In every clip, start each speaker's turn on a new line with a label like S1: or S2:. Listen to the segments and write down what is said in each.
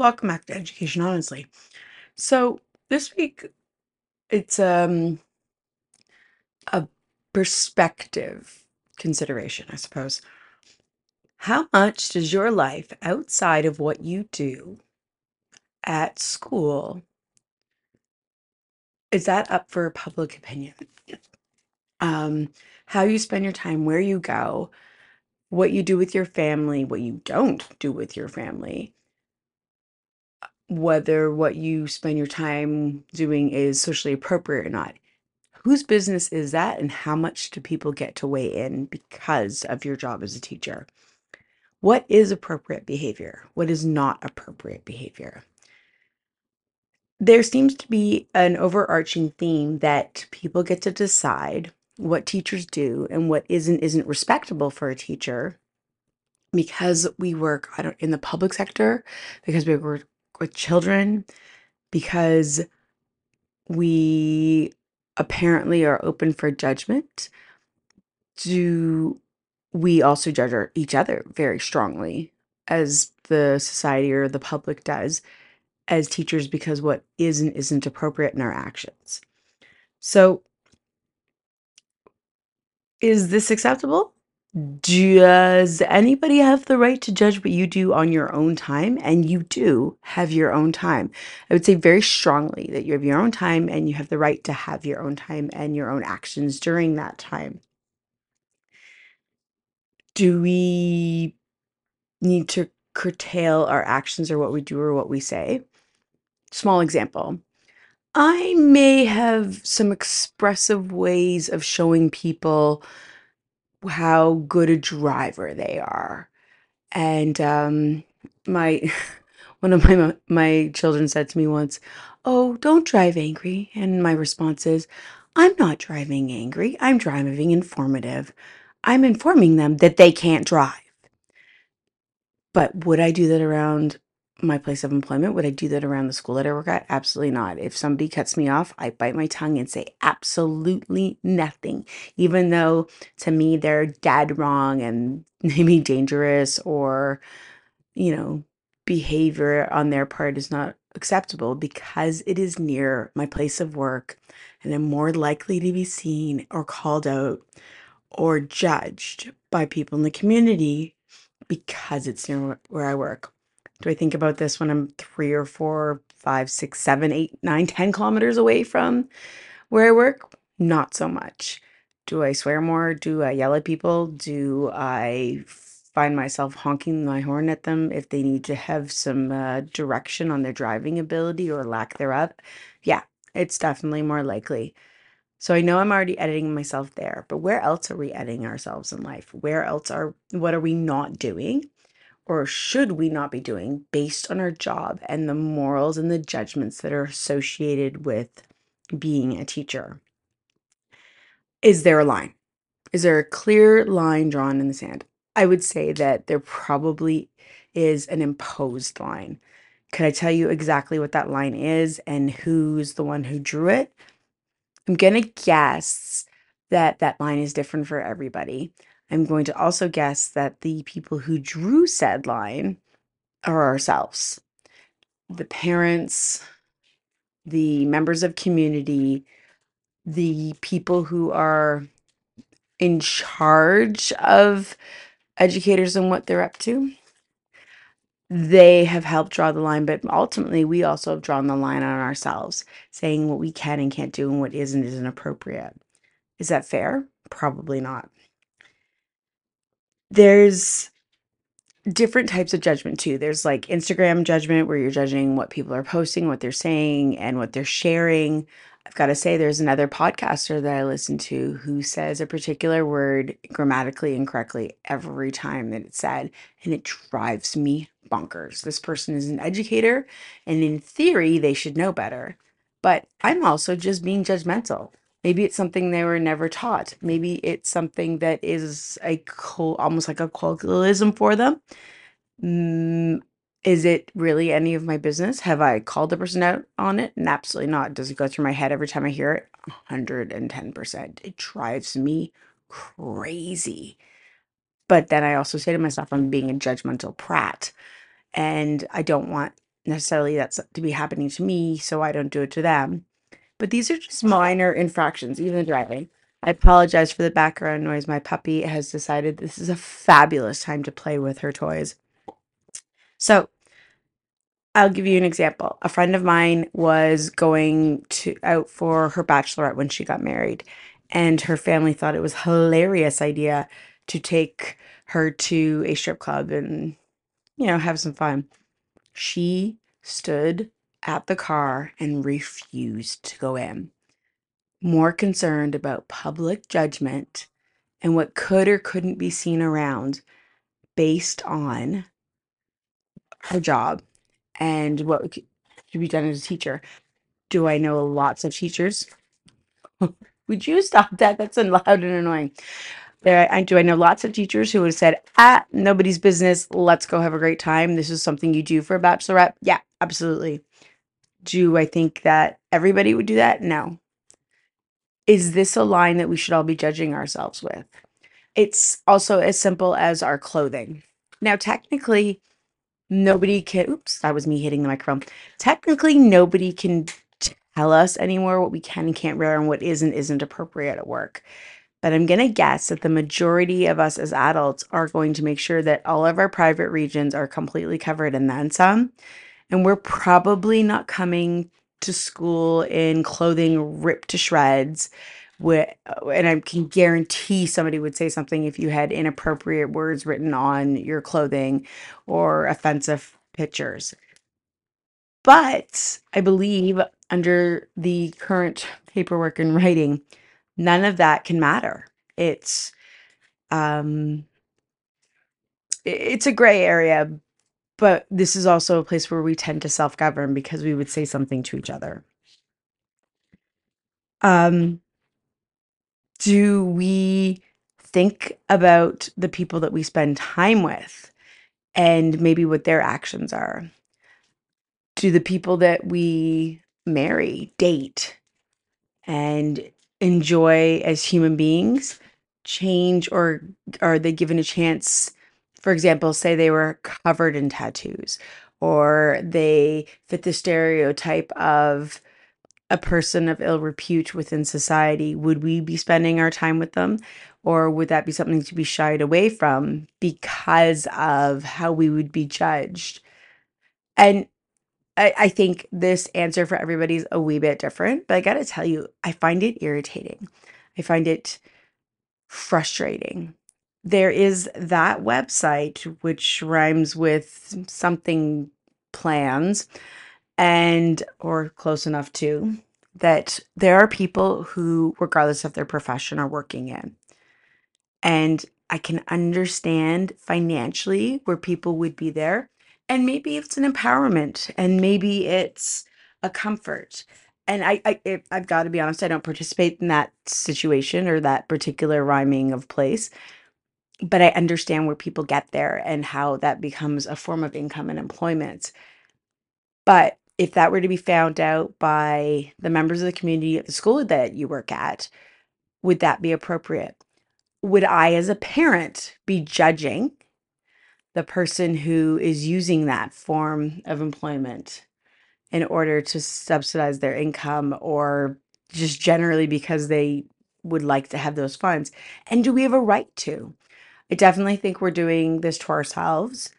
S1: Welcome back to Education Honestly. So this week it's um a perspective consideration, I suppose. How much does your life outside of what you do at school is that up for public opinion? Um, how you spend your time, where you go, what you do with your family, what you don't do with your family, whether what you spend your time doing is socially appropriate or not. Whose business is that, and how much do people get to weigh in because of your job as a teacher? What is appropriate behavior? What is not appropriate behavior? There seems to be an overarching theme that people get to decide what teachers do and what isn't isn't respectable for a teacher because we work I don't in the public sector, because we work with children, because we apparently are open for judgment. Do we also judge our, each other very strongly as the society or the public does as teachers because what is and isn't appropriate in our actions? So, is this acceptable? Does anybody have the right to judge what you do on your own time? And you do have your own time. I would say very strongly that you have your own time and you have the right to have your own time and your own actions during that time. Do we need to curtail our actions or what we do or what we say? Small example. I may have some expressive ways of showing people how good a driver they are. And um, my one of my my children said to me once, "Oh, don't drive angry." And my response is, "I'm not driving angry. I'm driving informative. I'm informing them that they can't drive." But would I do that around my place of employment? Would I do that around the school that I work at? Absolutely not. If somebody cuts me off, I bite my tongue and say absolutely nothing, even though to me they're dead wrong and maybe dangerous or, you know, behavior on their part is not acceptable because it is near my place of work and I'm more likely to be seen or called out or judged by people in the community because it's near where I work. Do I think about this when I'm three or four, five, six, seven, eight, nine, ten kilometers away from where I work? Not so much. Do I swear more? Do I yell at people? Do I find myself honking my horn at them if they need to have some uh, direction on their driving ability or lack thereof? Yeah, it's definitely more likely. So I know I'm already editing myself there, but where else are we editing ourselves in life? Where else are, what are we not doing? Or should we not be doing based on our job and the morals and the judgments that are associated with being a teacher? Is there a line? Is there a clear line drawn in the sand? I would say that there probably is an imposed line. Could I tell you exactly what that line is and who's the one who drew it? I'm going to guess that that line is different for everybody. I'm going to also guess that the people who drew said line are ourselves the parents, the members of community, the people who are in charge of educators and what they're up to. They have helped draw the line, but ultimately, we also have drawn the line on ourselves, saying what we can and can't do and what isn't isn't appropriate. Is that fair? Probably not. There's different types of judgment too. There's like Instagram judgment where you're judging what people are posting, what they're saying, and what they're sharing. I've got to say, there's another podcaster that I listen to who says a particular word grammatically incorrectly every time that it's said, and it drives me bonkers. This person is an educator, and in theory, they should know better. But I'm also just being judgmental. Maybe it's something they were never taught. Maybe it's something that is a co- almost like a colloquialism for them. Mm, is it really any of my business? Have I called the person out on it? And absolutely not. Does it go through my head every time I hear it? 110%. It drives me crazy. But then I also say to myself, I'm being a judgmental prat. And I don't want necessarily that's to be happening to me, so I don't do it to them. But these are just minor infractions, even driving. I apologize for the background noise. My puppy has decided this is a fabulous time to play with her toys. So, I'll give you an example. A friend of mine was going to out for her bachelorette when she got married, and her family thought it was hilarious idea to take her to a strip club and you know have some fun. She stood at the car and refused to go in, more concerned about public judgment and what could or couldn't be seen around based on her job and what could be done as a teacher. Do I know lots of teachers? Would you stop that? That's loud and annoying. There, I do. I know lots of teachers who would have said, "Ah, nobody's business. Let's go have a great time. This is something you do for a bachelorette." Yeah, absolutely. Do I think that everybody would do that? No. Is this a line that we should all be judging ourselves with? It's also as simple as our clothing. Now, technically, nobody can. Oops, that was me hitting the microphone. Technically, nobody can tell us anymore what we can and can't wear and what is and isn't appropriate at work. But I'm going to guess that the majority of us as adults are going to make sure that all of our private regions are completely covered and then some. And we're probably not coming to school in clothing ripped to shreds. With, and I can guarantee somebody would say something if you had inappropriate words written on your clothing or offensive pictures. But I believe under the current paperwork and writing, none of that can matter. It's um it's a gray area, but this is also a place where we tend to self-govern because we would say something to each other. Um do we think about the people that we spend time with and maybe what their actions are? Do the people that we marry, date, and enjoy as human beings change or are they given a chance for example say they were covered in tattoos or they fit the stereotype of a person of ill repute within society would we be spending our time with them or would that be something to be shied away from because of how we would be judged and I, I think this answer for everybody is a wee bit different, but I gotta tell you, I find it irritating. I find it frustrating. There is that website which rhymes with something plans and or close enough to that there are people who, regardless of their profession, are working in. And I can understand financially where people would be there. And maybe it's an empowerment and maybe it's a comfort. And I, I I've got to be honest, I don't participate in that situation or that particular rhyming of place, but I understand where people get there and how that becomes a form of income and employment. But if that were to be found out by the members of the community at the school that you work at, would that be appropriate? would I, as a parent, be judging the person who is using that form of employment in order to subsidize their income or just generally because they would like to have those funds? And do we have a right to? I definitely think we're doing this to ourselves,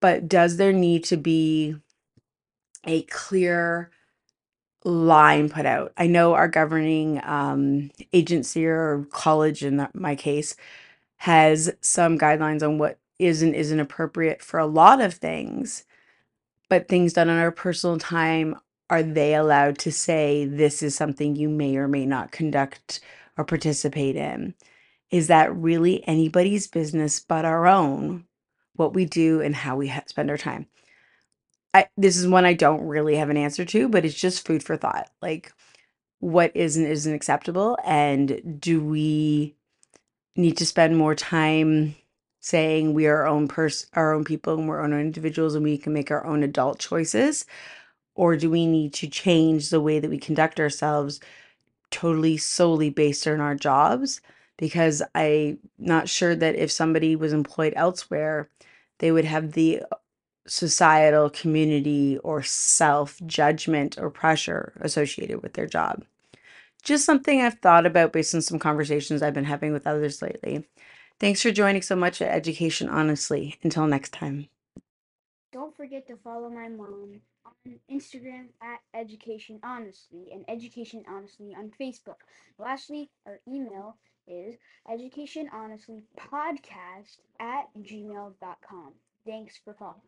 S1: but does there need to be a clear line put out? I know our governing um, agency or college, in my case, has some guidelines on what is and isn't appropriate for a lot of things, but things done on our personal time, are they allowed to say this is something you may or may not conduct or participate in? Is that really anybody's business but our own, what we do and how we ha- spend our time? I, this is one I don't really have an answer to, but it's just food for thought. Like, what is and isn't acceptable? And do we need to spend more time saying we are our own person our own people and we're our own individuals and we can make our own adult choices or do we need to change the way that we conduct ourselves totally solely based on our jobs because i'm not sure that if somebody was employed elsewhere they would have the uh, societal community or self judgment or pressure associated with their job. Just something I've thought about based on some conversations I've been having with others lately. Thanks for joining so much at Education Honestly. Until next time.
S2: Don't forget to follow my mom Instagram at Education Honestly and Education Honestly on Facebook. Lastly, our email is Education Honestly Podcast at gmail.com. Thanks for calling.